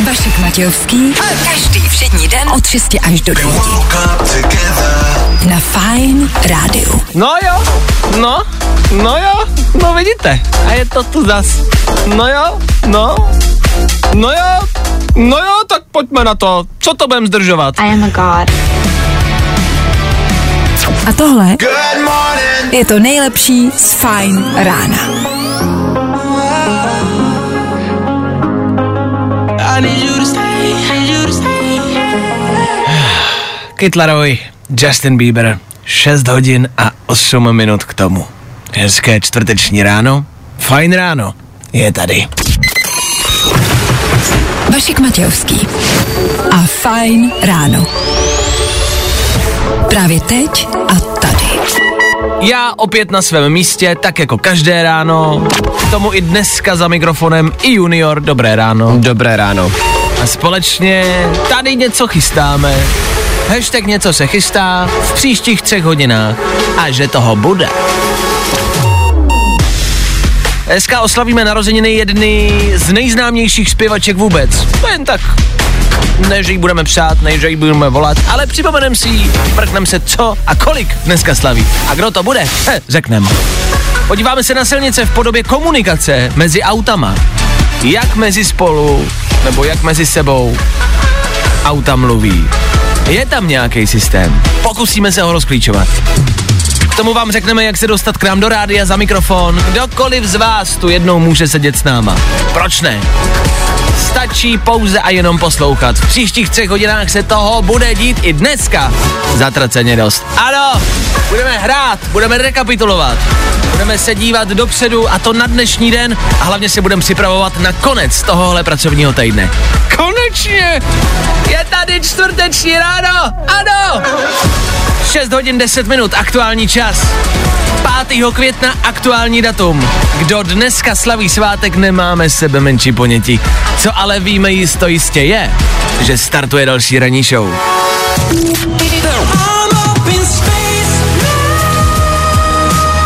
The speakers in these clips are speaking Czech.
Vašek Matějovský. Každý všední den od 6 až do 9. Na Fine Radio. No jo, no, no jo, no vidíte. A je to tu zas. No jo, no, no jo, no jo, tak pojďme na to. Co to budeme zdržovat? I am a god. A tohle je to nejlepší z Fine rána. Kid Laroi, Justin Bieber, 6 hodin a 8 minut k tomu. Hezké čtvrteční ráno, fajn ráno, je tady. Vašek Matějovský a Fine ráno. Právě teď a tady. Já opět na svém místě, tak jako každé ráno. Tomu i dneska za mikrofonem i junior, dobré ráno. Dobré ráno. A společně tady něco chystáme. Hashtag něco se chystá v příštích třech hodinách. A že toho bude. Dneska oslavíme narozeniny jedny z nejznámějších zpěvaček vůbec. To jen tak. Ne, že jí budeme přát, ne, že jí budeme volat, ale připomenem si vrknem se co a kolik dneska slaví. A kdo to bude? He, řekneme. Podíváme se na silnice v podobě komunikace mezi autama. Jak mezi spolu, nebo jak mezi sebou auta mluví. Je tam nějaký systém. Pokusíme se ho rozklíčovat. K tomu vám řekneme, jak se dostat k nám do rádia za mikrofon. Kdokoliv z vás tu jednou může sedět s náma. Proč ne? Stačí pouze a jenom poslouchat. V příštích třech hodinách se toho bude dít i dneska. Zatraceně dost. Ano, budeme hrát, budeme rekapitulovat. Budeme se dívat dopředu a to na dnešní den a hlavně se budeme připravovat na konec tohohle pracovního týdne. Konečně! Je tady čtvrteční ráno! Ano! 6 hodin 10 minut, aktuální čas. 5. května aktuální datum. Kdo dneska slaví svátek, nemáme sebe menší ponětí. Co ale víme jisto jistě je, že startuje další ranní show.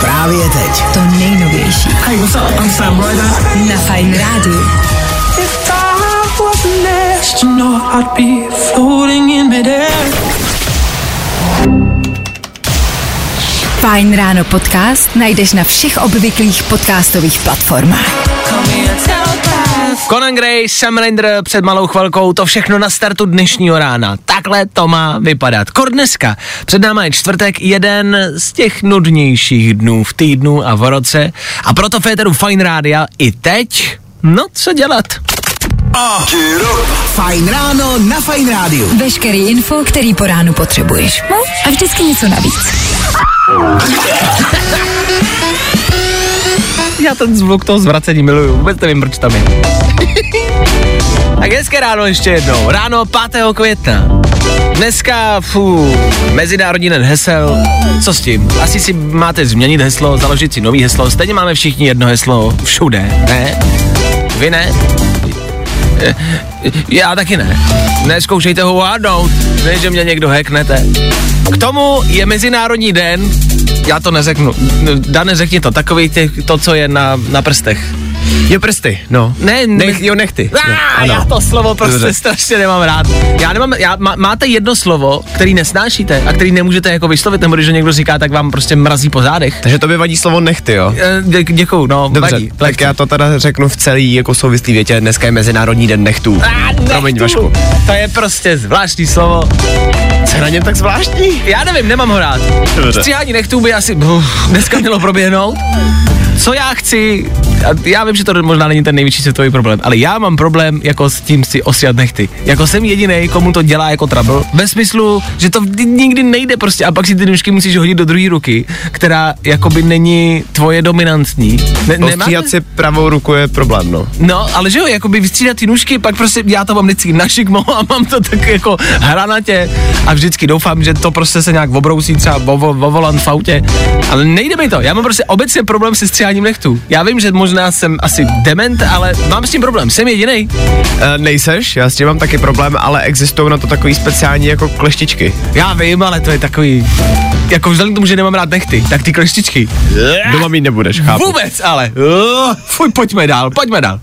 Právě teď. To nejnovější. Hey, what's up? I'm Sam Ryder. Na Fine Radio. If I was an astronaut, I'd be floating in midair. Fine Ráno podcast najdeš na všech obvyklých podcastových platformách. Conan Gray, Sam Render před malou chvilkou, to všechno na startu dnešního rána. Takhle to má vypadat. Kor dneska. Před náma je čtvrtek, jeden z těch nudnějších dnů v týdnu a v roce. A proto Féteru Fine Rádia i teď, no co dělat? Fajn ráno na Fajn rádiu. Veškerý info, který po ránu potřebuješ. No a vždycky něco navíc. Já ten zvuk toho zvracení miluju, vůbec nevím, proč tam je. tak hezké ráno ještě jednou. Ráno 5. května. Dneska, fů, Mezinárodní den hesel. Co s tím? Asi si máte změnit heslo, založit si nový heslo. Stejně máme všichni jedno heslo všude, ne? Vy ne? Já taky ne. Neskoušejte ho hádnout, ne, že mě někdo hacknete. K tomu je Mezinárodní den, já to neřeknu, Dane, řekni to, takový těch, to, co je na, na prstech. Jo, prsty, no. Ne, Nech, jo, nechty. Ah, Jo, ano. já to slovo prostě Dobře. strašně nemám rád. Já nemám, já, má, máte jedno slovo, který nesnášíte a který nemůžete jako vyslovit, nebo když ho někdo říká, tak vám prostě mrazí po zádech. Takže to by vadí slovo nechty, jo? Eh, Dě, děkuju, no, Dobře, vadí. tak já to teda řeknu v celý jako souvislý větě. Dneska je Mezinárodní den nechtů. Ah, Promiň, nechtu. Vašku. To je prostě zvláštní slovo. Co je na něm tak zvláštní? Já nevím, nemám ho rád. Dobře. Stříhání nechtů by asi uf, dneska mělo proběhnout. Co já chci, a já vím, že to možná není ten největší světový problém, ale já mám problém jako s tím si osiat nechty. Jako jsem jediný, komu to dělá jako trouble, ve smyslu, že to nikdy nejde prostě a pak si ty nůžky musíš hodit do druhé ruky, která jakoby není tvoje dominantní. Ne, Ostříhat si pravou ruku je problém, no. No, ale že jo, jakoby vystřídat ty nůžky, pak prostě já to mám vždycky na šikmo a mám to tak jako hranatě a vždycky doufám, že to prostě se nějak obrousí třeba vo, vo, vo volant v autě, ale nejde mi to, já mám prostě obecně problém se stříhat stříháním nechtů. Já vím, že možná jsem asi dement, ale mám s tím problém. Jsem jediný. E, nejseš, já s tím mám taky problém, ale existují na to takový speciální jako kleštičky. Já vím, ale to je takový, jako vzhledem k tomu, že nemám rád nechty, tak ty kleštičky. Doma mít nebudeš, chápu. Vůbec ale. Uh, fuj, pojďme dál, pojďme dál.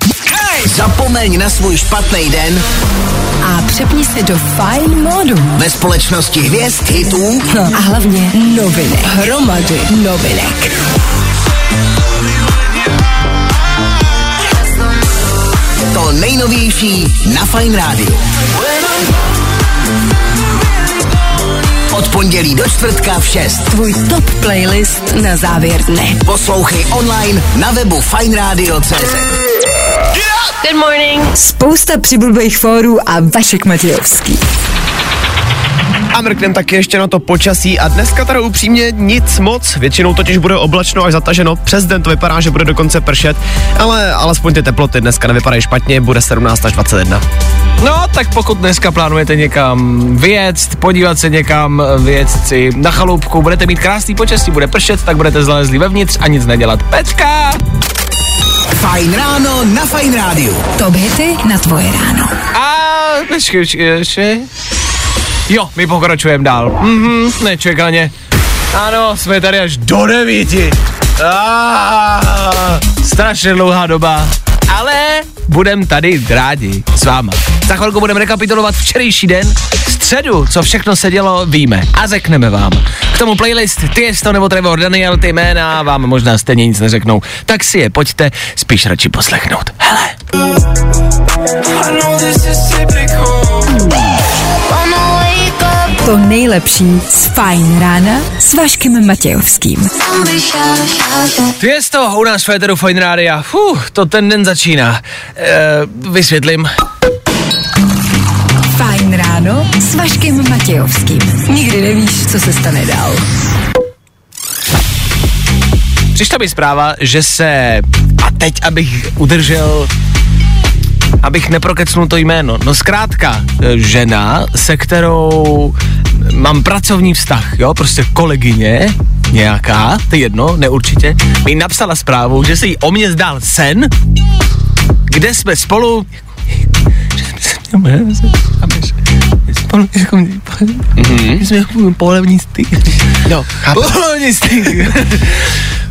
Zapomeň na svůj špatný den A přepni se do fajn módu. ve společnosti hvězd, hitů No a hlavně novinek. Hromady novinek. Nejnovější na Fine Radio. Od pondělí do čtvrtka v 6. Tvůj top playlist na závěr dne. Poslouchej online na webu fineradio.cz. Good morning. Spousta přibulbých fórů a Vašek Matějovský. A mrknem taky ještě na to počasí a dneska teda upřímně nic moc, většinou totiž bude oblačno až zataženo, přes den to vypadá, že bude dokonce pršet, ale alespoň ty teploty dneska nevypadají špatně, bude 17 až 21. No, tak pokud dneska plánujete někam vyjet, podívat se někam, vyjet si na chaloupku, budete mít krásný počasí, bude pršet, tak budete zalezli vevnitř a nic nedělat. Pečka! Fajn ráno na Fine Radio. Top hity na tvoje ráno. A počkej, počkej, ještě. Jo, my pokračujeme dál. Mhm, nečekaně. Ano, jsme tady až do devíti. Ah, strašně dlouhá doba. Ale budem tady rádi s váma. Za chvilku budeme rekapitulovat včerejší den, středu, co všechno se dělo, víme a řekneme vám. K tomu playlist Tiesto nebo Trevor Daniel, ty jména vám možná stejně nic neřeknou, tak si je pojďte spíš radši poslechnout. Hele. To nejlepší z fajn rána s Vaškem Matějovským. Tiesto u nás v Féteru Fine Rádia. Fuh, to ten den začíná. E, vysvětlím. Fajn ráno s Vaškem Matějovským. Nikdy nevíš, co se stane dál. Přišla mi zpráva, že se, a teď abych udržel, abych neprokecnul to jméno, no zkrátka, e, žena, se kterou mám pracovní vztah, jo, prostě kolegyně, nějaká, to je jedno, neurčitě, mi napsala zprávu, že se jí o mě zdál sen, kde jsme spolu, spolu, jako, my jsme jako styk. No, chápu. Pohlavní styk.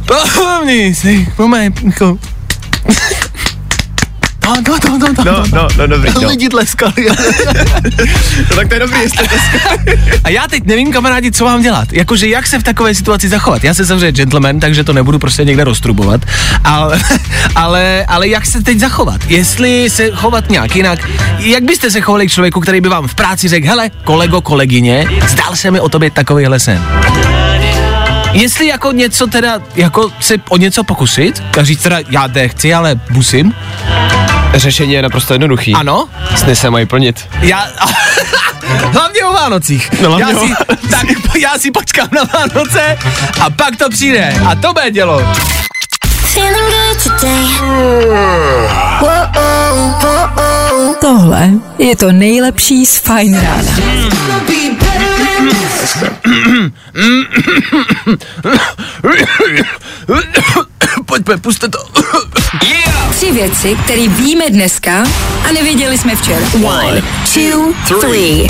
Pohlavní styk. Moment, jako... No, no, no, no, no, No, no, no, dobrý, no. Lidi tleskali. no tak to je dobrý, jestli to A já teď nevím, kamarádi, co mám dělat. Jakože jak se v takové situaci zachovat. Já jsem samozřejmě gentleman, takže to nebudu prostě někde roztrubovat. Ale, ale, ale jak se teď zachovat? Jestli se chovat nějak jinak. Jak byste se chovali k člověku, který by vám v práci řekl, hele, kolego, kolegyně, zdál se mi o tobě takovýhle sen. Jestli jako něco teda, jako se o něco pokusit, tak říct teda, já nechci, ale musím. Řešení je naprosto jednoduchý. Ano, Sny se mají plnit. já... hlavně o Vánocích. No, hlavně já o si, tak já si počkám na Vánoce a pak to přijde. A to bude dělo. Tohle je to nejlepší z fajn rána. Pojďme, puste to. Tři věci, které víme dneska a nevěděli jsme včera. One, two, three.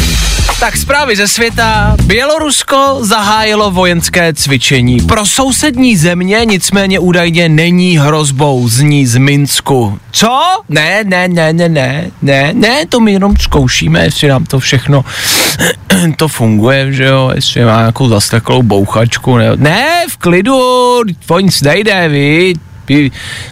Tak zprávy ze světa. Bělorusko zahájilo vojenské cvičení. Pro sousední země nicméně údajně není hrozbou zní z Minsku. Co? Ne, ne, ne, ne, ne, ne, ne, to my jenom zkoušíme, jestli nám to všechno to funguje, že jo, jestli má nějakou zasteklou bouchačku, ne, ne v klidu, o nic nejde, vy,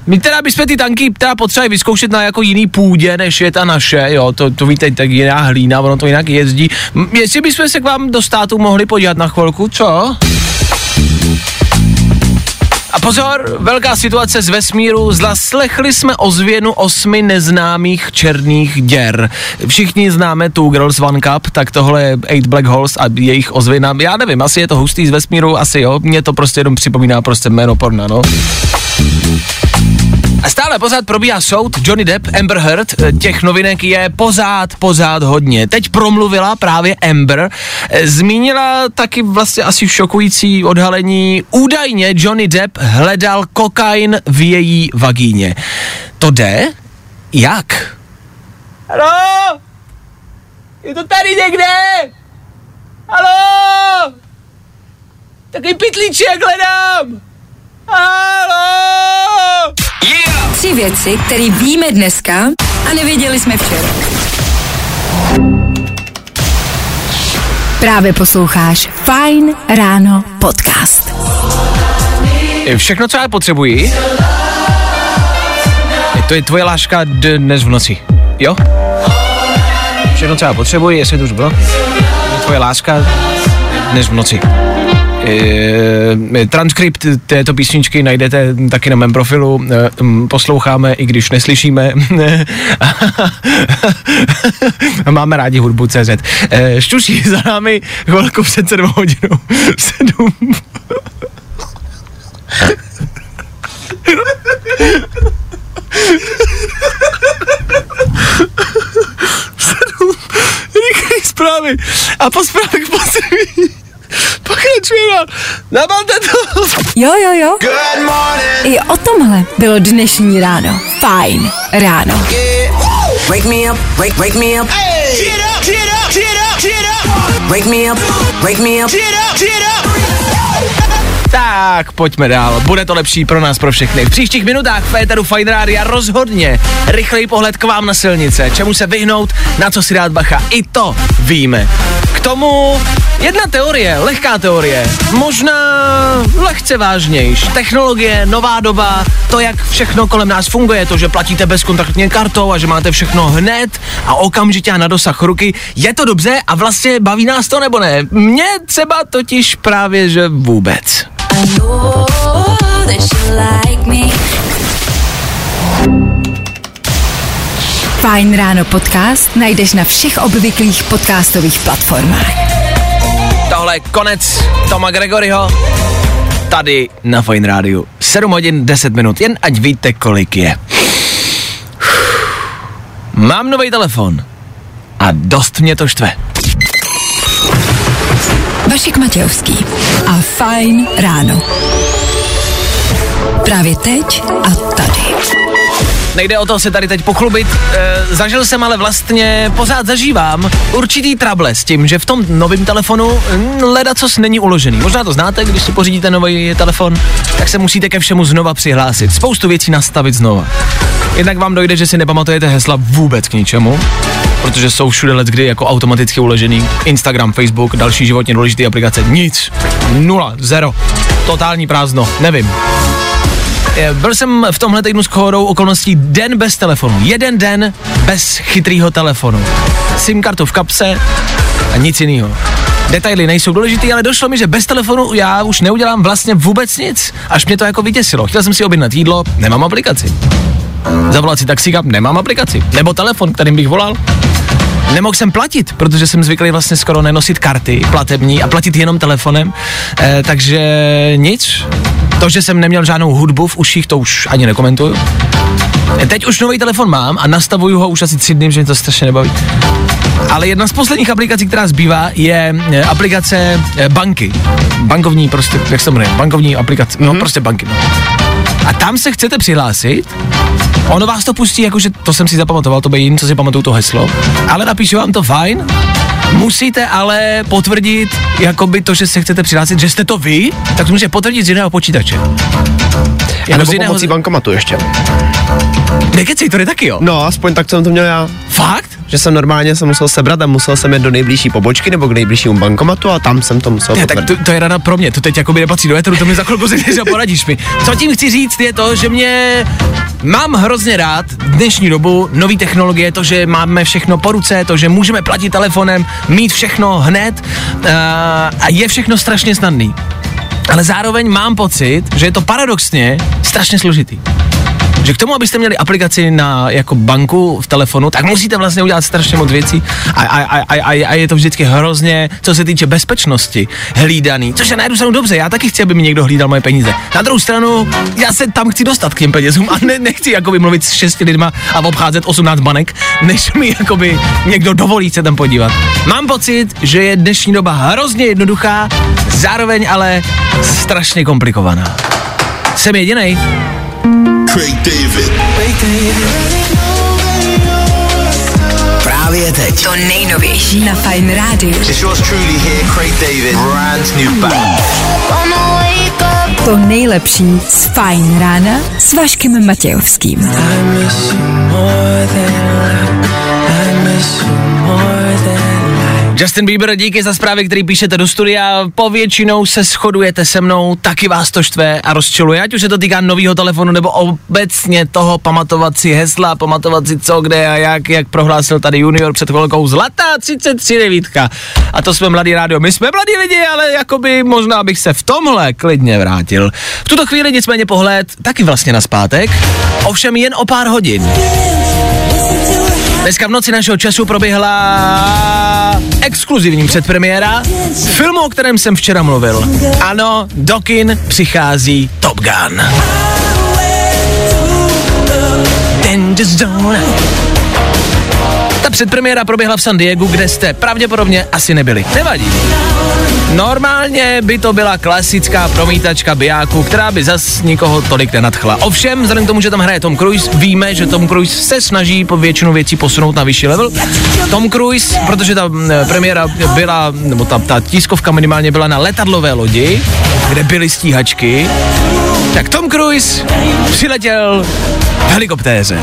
my, teda bychom ty tanky teda potřebovali vyzkoušet na jako jiný půdě, než je ta naše, jo, to, to víte, tak jiná hlína, ono to jinak jezdí. M- jestli bychom se k vám do státu mohli podívat na chvilku, co? A pozor, velká situace z vesmíru. Zaslechli jsme ozvěnu osmi neznámých černých děr. Všichni známe tu Girls One Cup, tak tohle je Eight Black Holes a jejich ozvěna. Já nevím, asi je to hustý z vesmíru, asi jo. Mně to prostě jenom připomíná prostě jméno porna, no. A stále pořád probíhá soud Johnny Depp, Amber Heard, eh, těch novinek je pořád, pořád hodně. Teď promluvila právě Amber, eh, zmínila taky vlastně asi šokující odhalení. Údajně Johnny Depp hledal kokain v její vagíně. To jde? Jak? Halo? Je to tady někde? Halo? Taky pitlíček hledám! Halo! Yeah! Tři věci, které víme dneska a nevěděli jsme včera. Právě posloucháš Fine Ráno podcast. Všechno, co já potřebuji, to je tvoje láška dnes v noci, jo? Všechno, co já potřebuji, jestli to už bylo, je tvoje láska dnes v noci. E, transkript této písničky najdete taky na mém profilu. E, posloucháme, i když neslyšíme. Máme rádi hudbu CZ. Štuší za námi chvilku před 7 hodinou. 7. Sedm rychlý zprávy a po zprávách potřebují Pokračujeme. Nabalte to. Jo, jo, jo. Good morning. I o tomhle bylo dnešní ráno. Fajn ráno. Yeah. Wake me up, wake, wake me up. Hey. Get up, get up, get up, get up. Wake me up, wake me up. Get up, get up. Tak, pojďme dál. Bude to lepší pro nás, pro všechny. V příštích minutách v Féteru Fine Rádia rozhodně rychlej pohled k vám na silnice. Čemu se vyhnout, na co si dát bacha. I to víme. Tomu jedna teorie, lehká teorie. Možná lehce vážnější. Technologie, nová doba, to, jak všechno kolem nás funguje, to, že platíte bezkontaktně kartou a že máte všechno hned a okamžitě a na dosah ruky. Je to dobře a vlastně baví nás to nebo ne? Mně třeba totiž právě, že vůbec. Fajn ráno podcast najdeš na všech obvyklých podcastových platformách. Tohle je konec Toma Gregoryho tady na Fine Rádiu. 7 hodin 10 minut, jen ať víte, kolik je. Mám nový telefon a dost mě to štve. Vašik Matějovský a Fajn ráno. Právě teď a tady. Nejde o to se tady teď pochlubit. E, zažil jsem ale vlastně, pořád zažívám určitý trable s tím, že v tom novém telefonu hm, leda co není uložený. Možná to znáte, když si pořídíte nový telefon, tak se musíte ke všemu znova přihlásit. Spoustu věcí nastavit znova. Jednak vám dojde, že si nepamatujete hesla vůbec k ničemu, protože jsou všude let kdy jako automaticky uložený. Instagram, Facebook, další životně důležité aplikace. Nic. Nula. Zero. Totální prázdno. Nevím. Byl jsem v tomhle týdnu s kódou okolností den bez telefonu. Jeden den bez chytrýho telefonu. SIM kartu v kapse a nic jiného. Detaily nejsou důležitý, ale došlo mi, že bez telefonu já už neudělám vlastně vůbec nic. Až mě to jako vyděsilo. Chtěl jsem si objednat jídlo, nemám aplikaci. Zavolat si taxíka, nemám aplikaci. Nebo telefon, kterým bych volal, Nemohl jsem platit, protože jsem zvyklý vlastně skoro nenosit karty platební a platit jenom telefonem, e, takže nic. To, že jsem neměl žádnou hudbu v uších, to už ani nekomentuju. Eh, teď už nový telefon mám a nastavuju ho už asi tři dny, že mě to strašně nebaví. Ale jedna z posledních aplikací, která zbývá, je eh, aplikace banky. Bankovní prostě, jak se jmenuje, bankovní aplikace, no hmm. prostě banky. No. A tam se chcete přihlásit Ono vás to pustí, jakože to jsem si zapamatoval, to by jiný, co si pamatuju to heslo, ale napíšu vám to fajn, Musíte ale potvrdit, jakoby to, že se chcete přihlásit, že jste to vy, tak to můžete potvrdit z jiného počítače. Já nebo z jiného... pomocí bankomatu ještě. Nekecej, to je taky jo. No, aspoň tak jsem to měl já. Fakt? Že jsem normálně se musel sebrat a musel jsem jít do nejbližší pobočky nebo k nejbližšímu bankomatu a tam jsem to musel ne, tak to, to, je rada pro mě, to teď jakoby nepatří do éteru, to mi za chvilku řekneš a poradíš mi. Co tím chci říct je to, že mě mám hrozně rád dnešní dobu, nové technologie, to, že máme všechno po ruce, to, že můžeme platit telefonem, mít všechno hned uh, a je všechno strašně snadný. Ale zároveň mám pocit, že je to paradoxně strašně složitý. Že k tomu, abyste měli aplikaci na jako banku v telefonu, tak musíte vlastně udělat strašně moc věcí a, a, a, a, a, je to vždycky hrozně, co se týče bezpečnosti, hlídaný, což je na jednu stranu dobře, já taky chci, aby mi někdo hlídal moje peníze. Na druhou stranu, já se tam chci dostat k těm penězům a ne, nechci jakoby mluvit s šesti lidma a obcházet 18 banek, než mi jakoby někdo dovolí se tam podívat. Mám pocit, že je dnešní doba hrozně jednoduchá, zároveň ale strašně komplikovaná. Jsem jedinej? Craig David. Právě teď. To nejnovější na Fine Radio. It's yours truly here, Craig David. Brand new bang. To nejlepší z Fine rána s Vaškem Matějovským. Justin Bieber, díky za zprávy, který píšete do studia. Povětšinou se shodujete se mnou, taky vás to štve a rozčiluje, ať už se to týká nového telefonu nebo obecně toho pamatovat si hesla, pamatovat si co, kde a jak, jak prohlásil tady junior před chvilkou zlatá 33 devítka. A to jsme mladý rádio. My jsme mladí lidi, ale jakoby možná bych se v tomhle klidně vrátil. V tuto chvíli nicméně pohled taky vlastně na zpátek, ovšem jen o pár hodin. Dneska v noci našeho času proběhla exkluzivní předpremiéra filmu, o kterém jsem včera mluvil. Ano, do kin přichází Top Gun. Danger Zone. Ta předpremiéra proběhla v San Diego, kde jste pravděpodobně asi nebyli. Nevadí. Normálně by to byla klasická promítačka bijáku, která by zas nikoho tolik nenadchla. Ovšem, vzhledem k tomu, že tam hraje Tom Cruise, víme, že Tom Cruise se snaží po většinu věcí posunout na vyšší level. Tom Cruise, protože ta premiéra byla, nebo ta, ta tiskovka minimálně byla na letadlové lodi, kde byly stíhačky, tak Tom Cruise přiletěl v helikoptéře.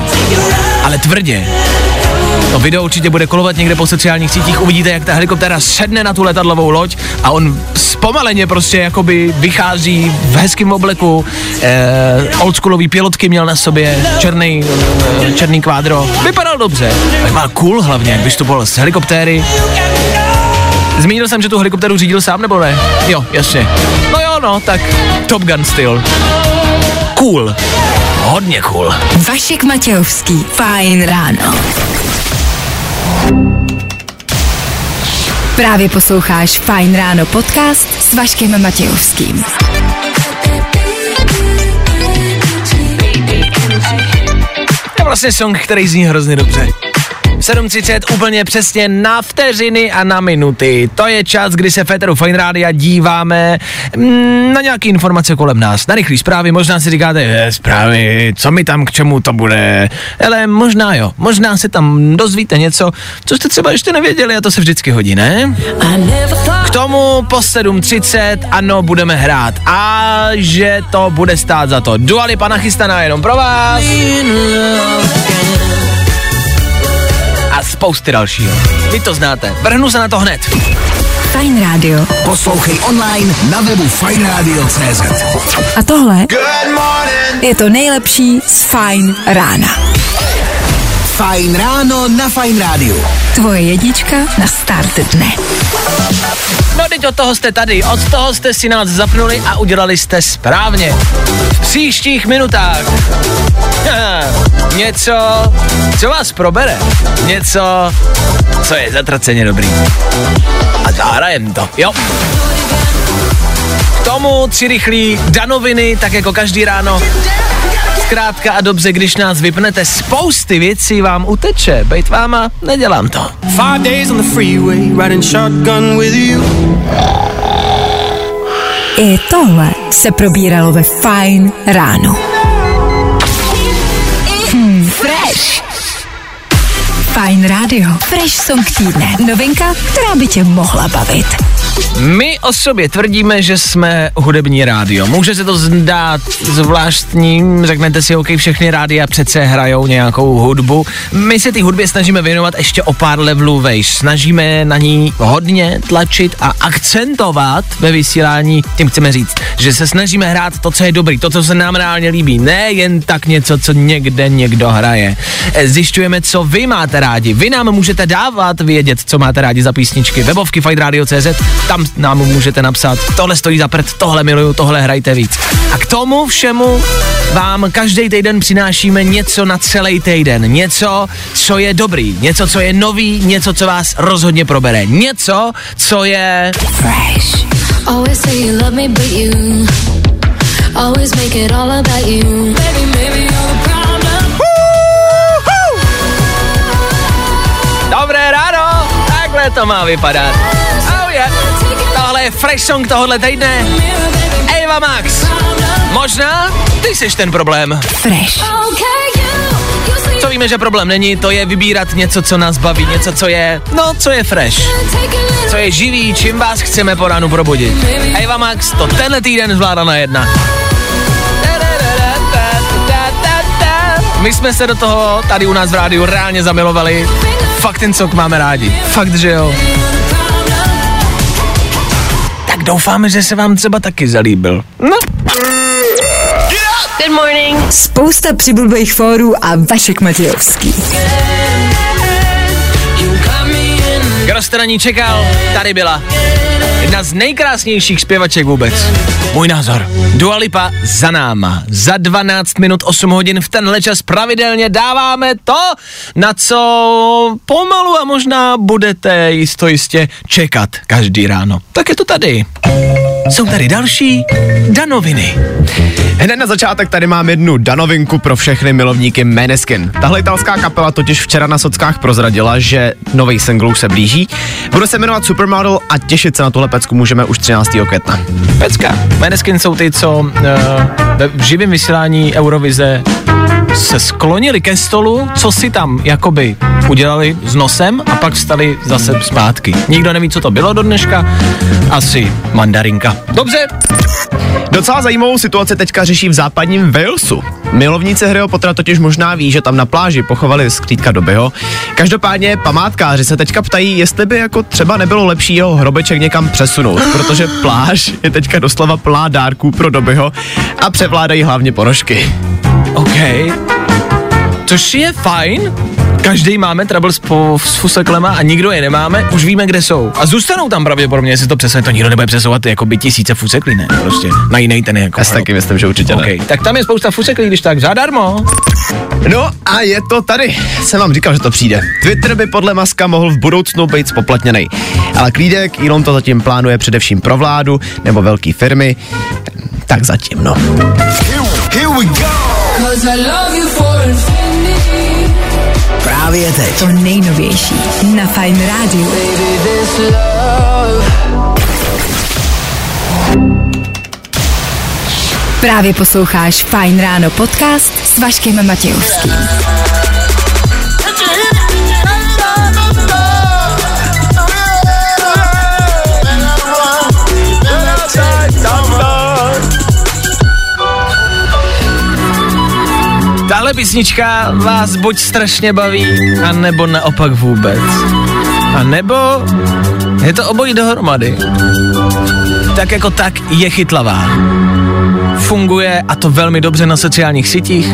Ale tvrdě. To video určitě bude kolovat někde po sociálních sítích, uvidíte, jak ta helikoptéra sedne na tu letadlovou loď a on zpomaleně prostě jakoby vychází v hezkém obleku, eh, oldschoolový pilotky měl na sobě, černý, eh, černý kvádro, vypadal dobře, vypadal cool hlavně, jak vystupoval z helikoptéry. Zmínil jsem, že tu helikoptéru řídil sám, nebo ne? Jo, jasně. No jo, no, tak Top Gun styl. Cool. Hodně cool. Vašek Matějovský. Fajn ráno. Právě posloucháš Fajn ráno podcast s Vaškem Matějovským. To je vlastně song, který zní hrozně dobře. 7.30 úplně přesně na vteřiny a na minuty. To je čas, kdy se Féteru Fine Rádia díváme mm, na nějaké informace kolem nás. Na rychlé zprávy, možná si říkáte, je, zprávy, co mi tam k čemu to bude. Ale možná jo, možná se tam dozvíte něco, co jste třeba ještě nevěděli a to se vždycky hodí, ne? K tomu po 7.30, ano, budeme hrát. A že to bude stát za to. Duali pana chystaná jenom pro vás. A spousty dalšího. Vy to znáte. Vrhnu se na to hned. Fajn rádio. Poslouchej online na webu fajnradio.cz A tohle je to nejlepší z Fajn rána. Fajn ráno na Fajn rádiu. Tvoje jedička na start dne. No teď od toho jste tady, od toho jste si nás zapnuli a udělali jste správně. V příštích minutách. Něco, co vás probere. Něco, co je zatraceně dobrý. A zahrajem to, jo. K tomu tři rychlí danoviny, tak jako každý ráno. Zkrátka a dobře, když nás vypnete, spousty věcí vám uteče. Bejt váma, nedělám to. Five days on the freeway, riding shotgun with you. I tohle se probíralo ve Fajn ráno. Hmm, fresh. Fajn rádio. Fresh song týdne. Novinka, která by tě mohla bavit. My o sobě tvrdíme, že jsme hudební rádio. Může se to zdát zvláštním, řeknete si, OK, všechny rádia přece hrajou nějakou hudbu. My se ty hudbě snažíme věnovat ještě o pár levelů vejš. Snažíme na ní hodně tlačit a akcentovat ve vysílání. Tím chceme říct, že se snažíme hrát to, co je dobrý, to, co se nám reálně líbí. Ne jen tak něco, co někde někdo hraje. Zjišťujeme, co vy máte rádi. Vy nám můžete dávat vědět, co máte rádi za písničky. Webovky CZ tam nám můžete napsat, tohle stojí za prd, tohle miluju, tohle hrajte víc. A k tomu všemu vám každý týden přinášíme něco na celý týden, něco, co je dobrý, něco, co je nový, něco, co vás rozhodně probere, něco, co je Fresh. Always say you love me, but you always make it all about you. Baby, maybe takhle to má vypadat. Oh yeah. Tohle je fresh song tohohle týdne. Eva Max. Možná ty jsi ten problém. Fresh. Co víme, že problém není, to je vybírat něco, co nás baví, něco, co je, no, co je fresh. Co je živý, čím vás chceme po ránu probudit. Eva Max to tenhle týden zvládla na jedna. My jsme se do toho tady u nás v rádiu reálně zamilovali. Fakt ten sok máme rádi. Fakt, že jo. Tak doufáme, že se vám třeba taky zalíbil. No. Good morning. Spousta přibulbých fórů a Vašek Matějovský. Kdo jste na ní čekal, tady byla. Jedna z nejkrásnějších zpěvaček vůbec. Můj názor. Dua Lipa za náma. Za 12 minut 8 hodin v tenhle čas pravidelně dáváme to, na co pomalu a možná budete jisto jistě čekat každý ráno. Tak je to tady. Jsou tady další danoviny. Hned na začátek tady mám jednu danovinku pro všechny milovníky Meneskin. Tahle italská kapela totiž včera na sockách prozradila, že nový single už se blíží. Bude se jmenovat Supermodel a těšit se na tuhle pecku můžeme už 13. května. Pecka. Meneskin jsou ty, co uh, v živém vysílání Eurovize se sklonili ke stolu, co si tam jakoby udělali s nosem a pak vstali zase zpátky. Nikdo neví, co to bylo do dneška. Asi mandarinka. Dobře, Docela zajímavou situaci teďka řeší v západním Walesu. Milovníci Harryho Pottera totiž možná ví, že tam na pláži pochovali sklítka Dobyho. Každopádně památkáři se teďka ptají, jestli by jako třeba nebylo lepší jeho hrobeček někam přesunout, protože pláž je teďka doslova plná dárků pro Dobyho a převládají hlavně ponožky. OK. Což je fajn. Každý máme trouble s, po, s fuseklema a nikdo je nemáme, už víme, kde jsou. A zůstanou tam pravděpodobně, jestli to přesune, to nikdo nebude přesouvat jako by tisíce fuseklí, ne? Prostě na jiný ten jako. Já si taky myslím, že určitě ne. OK, tak tam je spousta fuseklí, když tak zadarmo. No a je to tady. Jsem vám říkal, že to přijde. Twitter by podle Maska mohl v budoucnu být spoplatněný. Ale klídek, Elon to zatím plánuje především pro vládu nebo velké firmy. Tak zatím, no. Here we go. Právě teď. To nejnovější na Fine Radio. Právě posloucháš Fine Ráno podcast s Vaškem Matějovským. Tahle písnička vás buď strašně baví, a nebo naopak vůbec. A nebo je to obojí dohromady. Tak jako tak je chytlavá. Funguje a to velmi dobře na sociálních sítích.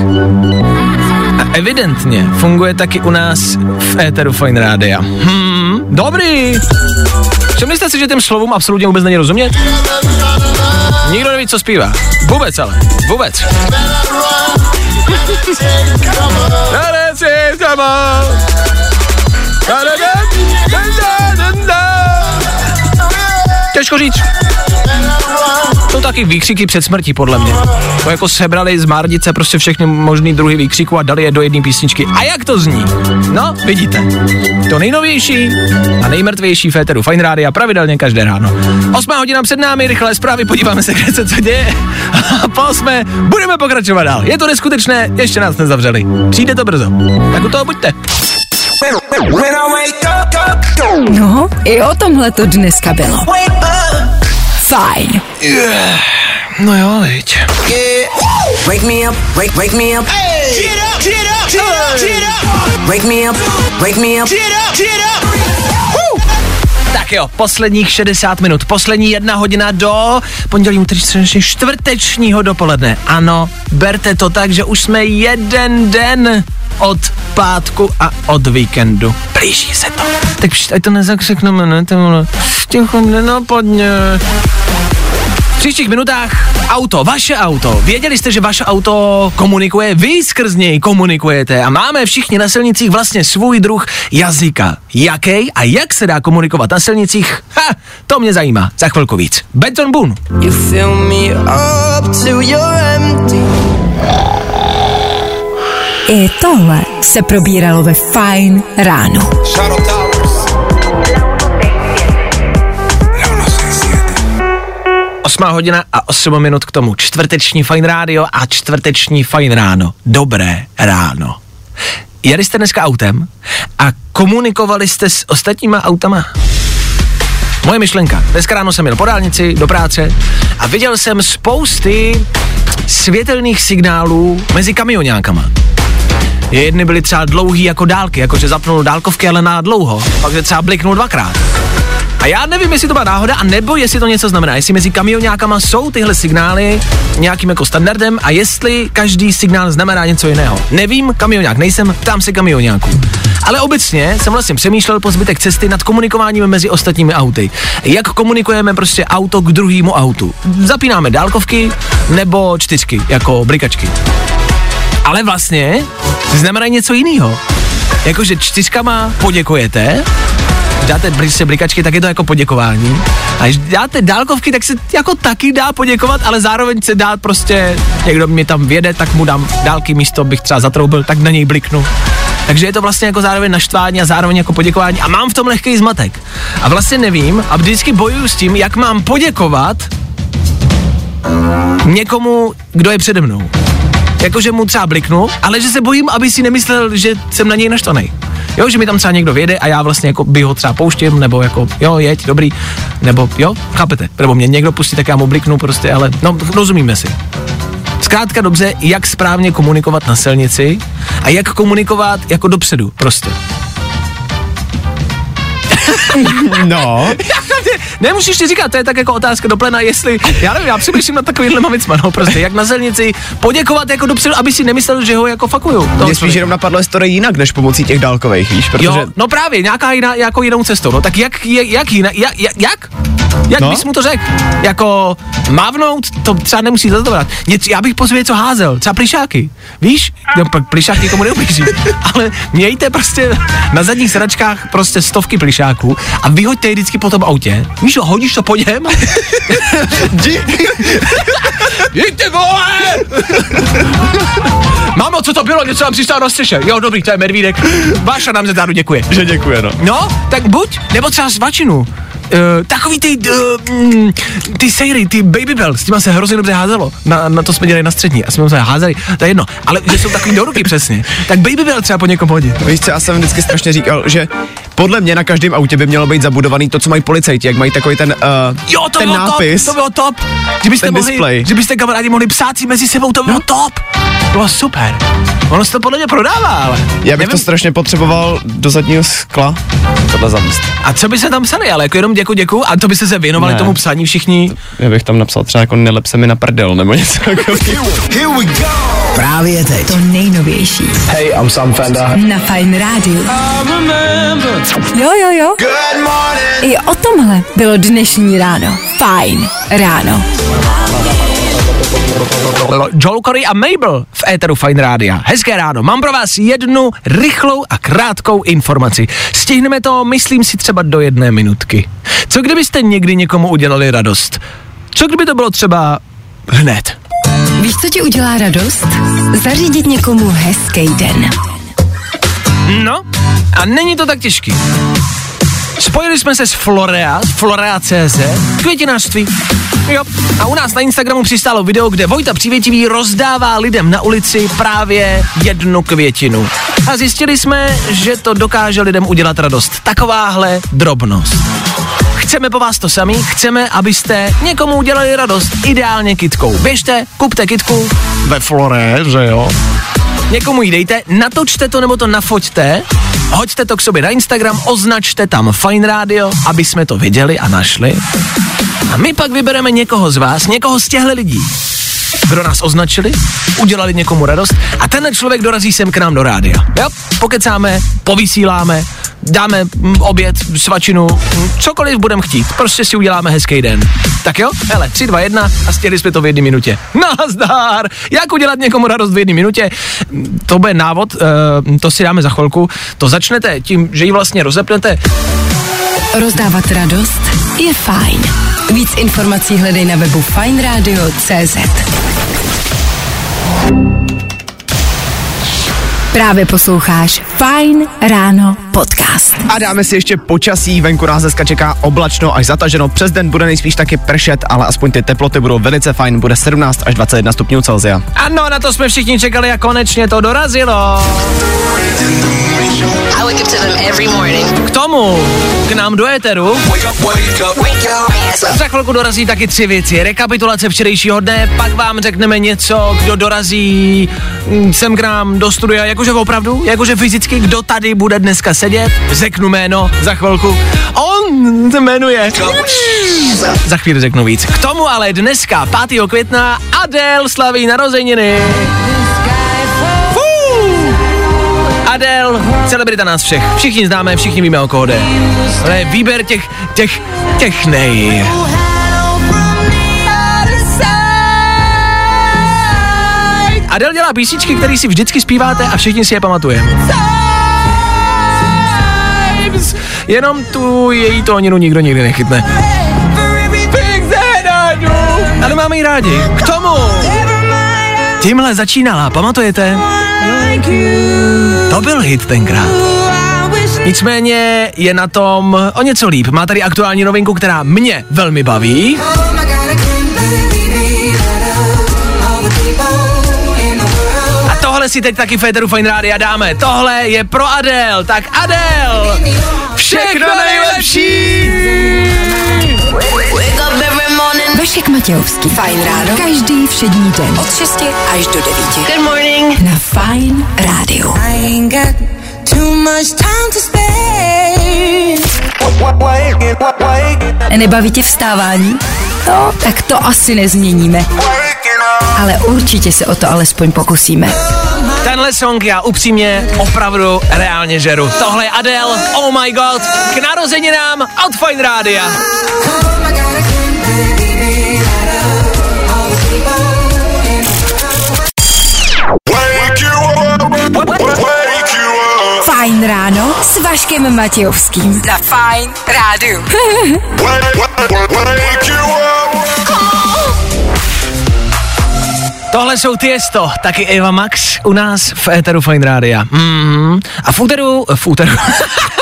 A evidentně funguje taky u nás v éteru Fine Rádia. Hmm, dobrý. Všimli jste si, že těm slovům absolutně vůbec není rozumět? Nikdo neví, co zpívá. Vůbec ale. Vůbec. Těžko říct. Taky výkřiky před smrtí, podle mě. To jako sebrali z Márnice prostě všechny možný druhy výkřiků a dali je do jedné písničky. A jak to zní? No, vidíte. To nejnovější a nejmrtvější féteru Fine Rádia pravidelně každé ráno. Osmá hodina před námi, rychlé zprávy, podíváme se, kde se co děje. A po osmé budeme pokračovat dál. Je to neskutečné, ještě nás nezavřeli. Přijde to brzo. Tak u toho buďte. No, i o tomhle to dneska bylo. Fajn. No jo, viď. Wake me up, wake, wake me up. Wake me up, wake me up. Tak jo, posledních 60 minut, poslední jedna hodina do pondělí, úterý, středeční, čtvrtečního dopoledne. Ano, berte to tak, že už jsme jeden den od pátku a od víkendu. Blíží se to. Tak ať to nezakřekneme, ne? To vole. Ticho, no pojďme. V příštích minutách auto, vaše auto. Věděli jste, že vaše auto komunikuje? Vy skrz něj komunikujete a máme všichni na silnicích vlastně svůj druh jazyka. Jaký a jak se dá komunikovat na silnicích? Ha, to mě zajímá. Za chvilku víc. Benton Boone. You fill me up till you're empty. I tohle se probíralo ve Fine ráno. Osmá hodina a 8 minut k tomu. Čtvrteční Fine Rádio a čtvrteční Fine Ráno. Dobré ráno. Jeli jste dneska autem a komunikovali jste s ostatníma autama? Moje myšlenka. Dneska ráno jsem jel po dálnici do práce a viděl jsem spousty světelných signálů mezi kamionákama. Jedny byly třeba dlouhý jako dálky, jakože zapnul dálkovky, ale na dlouho. Pak je třeba bliknul dvakrát. A já nevím, jestli to byla náhoda, a nebo jestli to něco znamená. Jestli mezi kamionákama jsou tyhle signály nějakým jako standardem a jestli každý signál znamená něco jiného. Nevím, kamionák nejsem, ptám se kamionáků. Ale obecně jsem vlastně přemýšlel po zbytek cesty nad komunikováním mezi ostatními auty. Jak komunikujeme prostě auto k druhému autu. Zapínáme dálkovky nebo čtyřky, jako blikačky. Ale vlastně znamená něco jiného. Jakože čtyřkama poděkujete, dáte bli- blikačky, tak je to jako poděkování. A když dáte dálkovky, tak se jako taky dá poděkovat, ale zároveň se dá prostě, někdo mě tam věde, tak mu dám dálky místo, bych třeba zatroubil, tak na něj bliknu. Takže je to vlastně jako zároveň naštvání a zároveň jako poděkování a mám v tom lehký zmatek. A vlastně nevím a vždycky bojuju s tím, jak mám poděkovat někomu, kdo je přede mnou. Jakože mu třeba bliknu, ale že se bojím, aby si nemyslel, že jsem na něj naštvaný. Jo, že mi tam třeba někdo věde a já vlastně jako by ho třeba pouštím, nebo jako jo, jeď, dobrý, nebo jo, chápete, nebo mě někdo pustí, tak já mu bliknu prostě, ale no, rozumíme si. Zkrátka dobře, jak správně komunikovat na silnici a jak komunikovat jako dopředu, prostě. No, Nemusíš ti říkat, to je tak jako otázka do plena, jestli, já nevím, já přemýšlím na takovýhle věcma, no prostě, jak na silnici poděkovat jako dopředu, aby si nemyslel, že ho jako fakuju. mě spíš jenom napadlo, jestli to jde jinak, než pomocí těch dálkových, víš, protože... Jo, no právě, nějaká jiná, jako jinou cestou, no tak jak, jak jinak, jak, jak, jak? Jak No. bys mu to řekl? Jako mávnout, to třeba nemusí zazdovat. Něco, já bych po sobě něco házel, třeba plišáky. Víš? No, pak plišáky nikomu neublíží. Ale mějte prostě na zadních sedačkách prostě stovky plišáků a vyhoďte je vždycky po tom autě. Víš, hodíš to po něm? Jděte vole! Mámo, co to bylo? Něco nám přistálo na střeše. Jo, dobrý, to je medvídek. Váša nám zetáru děkuje. Že děkuje, no. No, tak buď, nebo třeba svačinu. Uh, takový ty, uh, ty sejry, ty baby bell, s těma se hrozně dobře házelo. Na, na to jsme dělali na střední a jsme se házeli, to je jedno. Ale že jsou takový do ruky přesně. Tak baby bell třeba po někom hodit. Víš co, já jsem vždycky strašně říkal, že podle mě na každém autě by mělo být zabudovaný to, co mají policajti, jak mají takový ten, uh, Jo, to ten bylo nápis. top, to bylo top. Kdybyste mohli, display. kdybyste kamarádi mohli psát si mezi sebou, to bylo top. To bylo super. Ono se to podle mě prodává, ale. Já bych to nevím. strašně potřeboval do zadního skla. Tohle zavíst. A co by se tam psali, ale jako jenom děku, děku a to byste se věnovali Ne. tomu psání všichni. Já bych tam napsal třeba jako nelep se mi na prdel, nebo něco takového. Here we go. Právě teď. To nejnovější Hey, I'm Sam Fender. na Fine rádiu. Jo, jo, jo. Good morning. I o tomhle bylo dnešní ráno. Fine ráno. Joel Corey a Mabel v éteru Fine Rádia. Hezké ráno. Mám pro vás jednu rychlou a krátkou informaci. Stihneme to, myslím si, třeba do jedné minutky. Co kdybyste někdy někomu udělali radost? Co kdyby to bylo třeba hned? Víš, co ti udělá radost? Zařídit někomu hezký den. No, a není to tak těžký. Spojili jsme se s Florea, Florea.cz, květinářství. Jo, a u nás na Instagramu přistálo video, kde Vojta Přívětivý rozdává lidem na ulici právě jednu květinu. A zjistili jsme, že to dokáže lidem udělat radost. Takováhle drobnost. Chceme po vás to sami, chceme, abyste někomu udělali radost, ideálně kitkou. Běžte, kupte kitku ve Flore, že jo? Někomu ji dejte, natočte to nebo to nafoťte, hoďte to k sobě na Instagram, označte tam Fine Radio, aby jsme to viděli a našli. A my pak vybereme někoho z vás, někoho z těchto lidí, kdo nás označili, udělali někomu radost a tenhle člověk dorazí sem k nám do rádia. Jo, pokecáme, povysíláme, dáme oběd, svačinu, cokoliv budeme chtít. Prostě si uděláme hezký den. Tak jo, hele, 3, 2, 1 a stěli jsme to v jedné minutě. Nazdar! Jak udělat někomu radost v jedné minutě? To bude návod, uh, to si dáme za chvilku. To začnete tím, že ji vlastně rozepnete. Rozdávat radost je fajn. Víc informací hledej na webu fajnradio.cz Právě posloucháš Fajn ráno podcast. A dáme si ještě počasí, venku nás dneska čeká oblačno až zataženo, přes den bude nejspíš taky pršet, ale aspoň ty teploty budou velice fajn, bude 17 až 21 stupňů Celsia. Ano, na to jsme všichni čekali a konečně to dorazilo. K tomu, k nám do éteru, za chvilku dorazí taky tři věci. Rekapitulace včerejšího dne, pak vám řekneme něco, kdo dorazí mm, sem k nám do studia, jakože opravdu, jakože fyzicky, kdo tady bude dneska sedět, řeknu jméno za chvilku. On se jmenuje. Za chvíli řeknu víc. K tomu ale dneska, 5. května, Adele slaví narozeniny. Fuu. Adele, celebrita nás všech. Všichni známe, všichni víme, o koho jde. Ale výběr těch, těch, těch nej. Adele dělá písničky, které si vždycky zpíváte a všichni si je pamatujeme. Jenom tu její tóninu nikdo nikdy nechytne. Ale máme ji rádi. K tomu tímhle začínala, pamatujete? To byl hit tenkrát. Nicméně je na tom o něco líp. Má tady aktuální novinku, která mě velmi baví. Tohle si teď taky Féteru Fine Rádia dáme. Tohle je pro Adel. Tak Adel, všechno nejlepší! Vašek Matějovský. Fajn ráno. Každý všední den. Od 6 až do 9. Good morning. Na Fajn rádiu. I ain't got too much time to spare. Nebaví tě vstávání? No, tak to asi nezměníme. Ale určitě se o to alespoň pokusíme. Tenhle song já upřímně opravdu reálně žeru. Tohle je Adele, oh my god, k narozeninám od Fine Rádia. Fajn ráno s Vaškem Matějovským. Za Fajn rádiu. Tohle jsou Tiesto, taky Eva Max u nás v Éteru Fine Rádia. Mm-hmm. A v úteru, v úteru,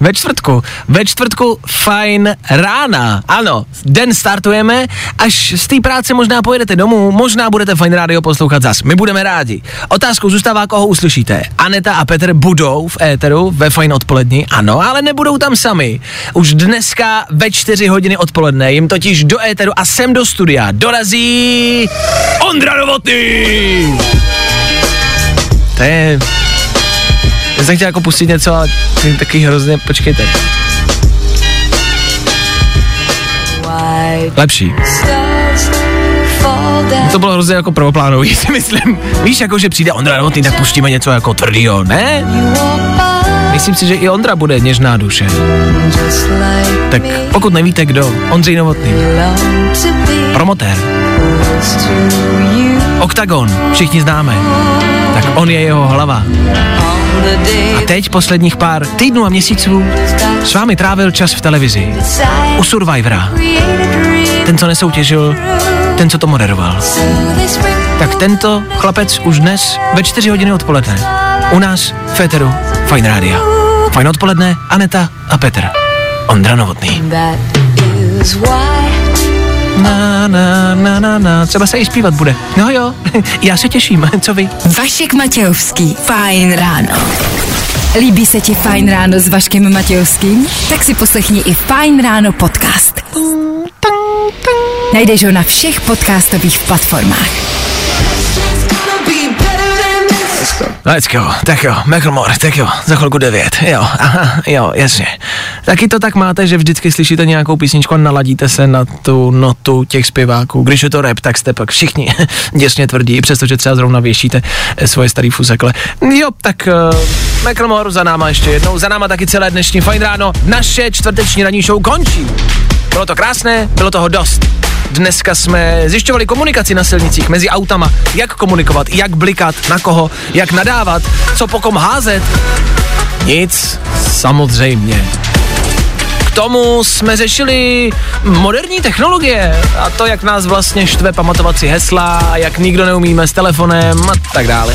ve čtvrtku, ve čtvrtku fajn rána. Ano, den startujeme, až z té práce možná pojedete domů, možná budete fajn rádio poslouchat zas. My budeme rádi. Otázkou zůstává, koho uslyšíte. Aneta a Petr budou v éteru ve fajn odpolední, ano, ale nebudou tam sami. Už dneska ve čtyři hodiny odpoledne jim totiž do éteru a sem do studia dorazí Ondra Novotný! To je já jsem chtěl jako pustit něco, ale taky hrozně, počkejte. Lepší. To bylo hrozně jako prvoplánový, si myslím. Víš, jako že přijde Ondra Novotný, tak pustíme něco jako tvrdýho, ne? Myslím si, že i Ondra bude něžná duše. Tak pokud nevíte kdo, Ondřej Novotný. Promotér. Oktagon, všichni známe. Tak on je jeho hlava. A teď posledních pár týdnů a měsíců s vámi trávil čas v televizi. U Survivora. Ten, co nesoutěžil, ten, co to moderoval. Tak tento chlapec už dnes ve 4 hodiny odpoledne u nás v Féteru Fine Rádia. Fajn odpoledne, Aneta a Petr. Ondra Novotný. Na, na, na, na, na. Třeba se i zpívat bude. No jo, já se těším. Co vy? Vašek Matějovský. Fajn ráno. Líbí se ti Fajn ráno s Vaškem Matějovským? Tak si poslechni i Fajn ráno podcast. Najdeš ho na všech podcastových platformách. Let's go. Tak jo, Macklemore, tak jo, za chvilku devět. Jo, aha, jo, jasně. Taky to tak máte, že vždycky slyšíte nějakou písničku a naladíte se na tu notu těch zpěváků. Když je to rap, tak jste pak všichni děsně tvrdí, přestože třeba zrovna věšíte eh, svoje starý fuzekle. Jo, tak uh, Macklemore za náma ještě jednou, za náma taky celé dnešní fajn ráno. Naše čtvrteční ranní show končí. Bylo to krásné, bylo toho dost. Dneska jsme zjišťovali komunikaci na silnicích mezi autama, jak komunikovat, jak blikat, na koho, jak nadávat, co po kom házet. Nic, samozřejmě. Tomu jsme řešili moderní technologie a to, jak nás vlastně štve pamatovat si hesla, jak nikdo neumíme s telefonem a tak dále.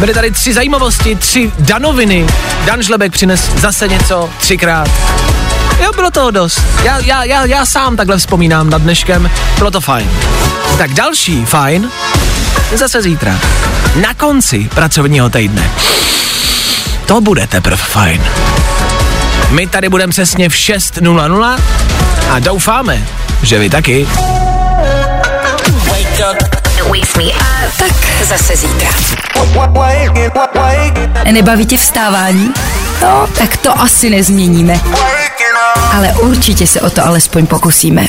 Byly tady tři zajímavosti, tři danoviny. Dan Žlebek přines zase něco třikrát. Jo, bylo toho dost. Já, já, já, já sám takhle vzpomínám nad dneškem. Bylo to fajn. Tak další fajn zase zítra. Na konci pracovního týdne. To bude teprve fajn. My tady budeme přesně v 6.00 a doufáme, že vy taky. Tak zase zítra. Nebaví tě vstávání? No, tak to asi nezměníme. Ale určitě se o to alespoň pokusíme.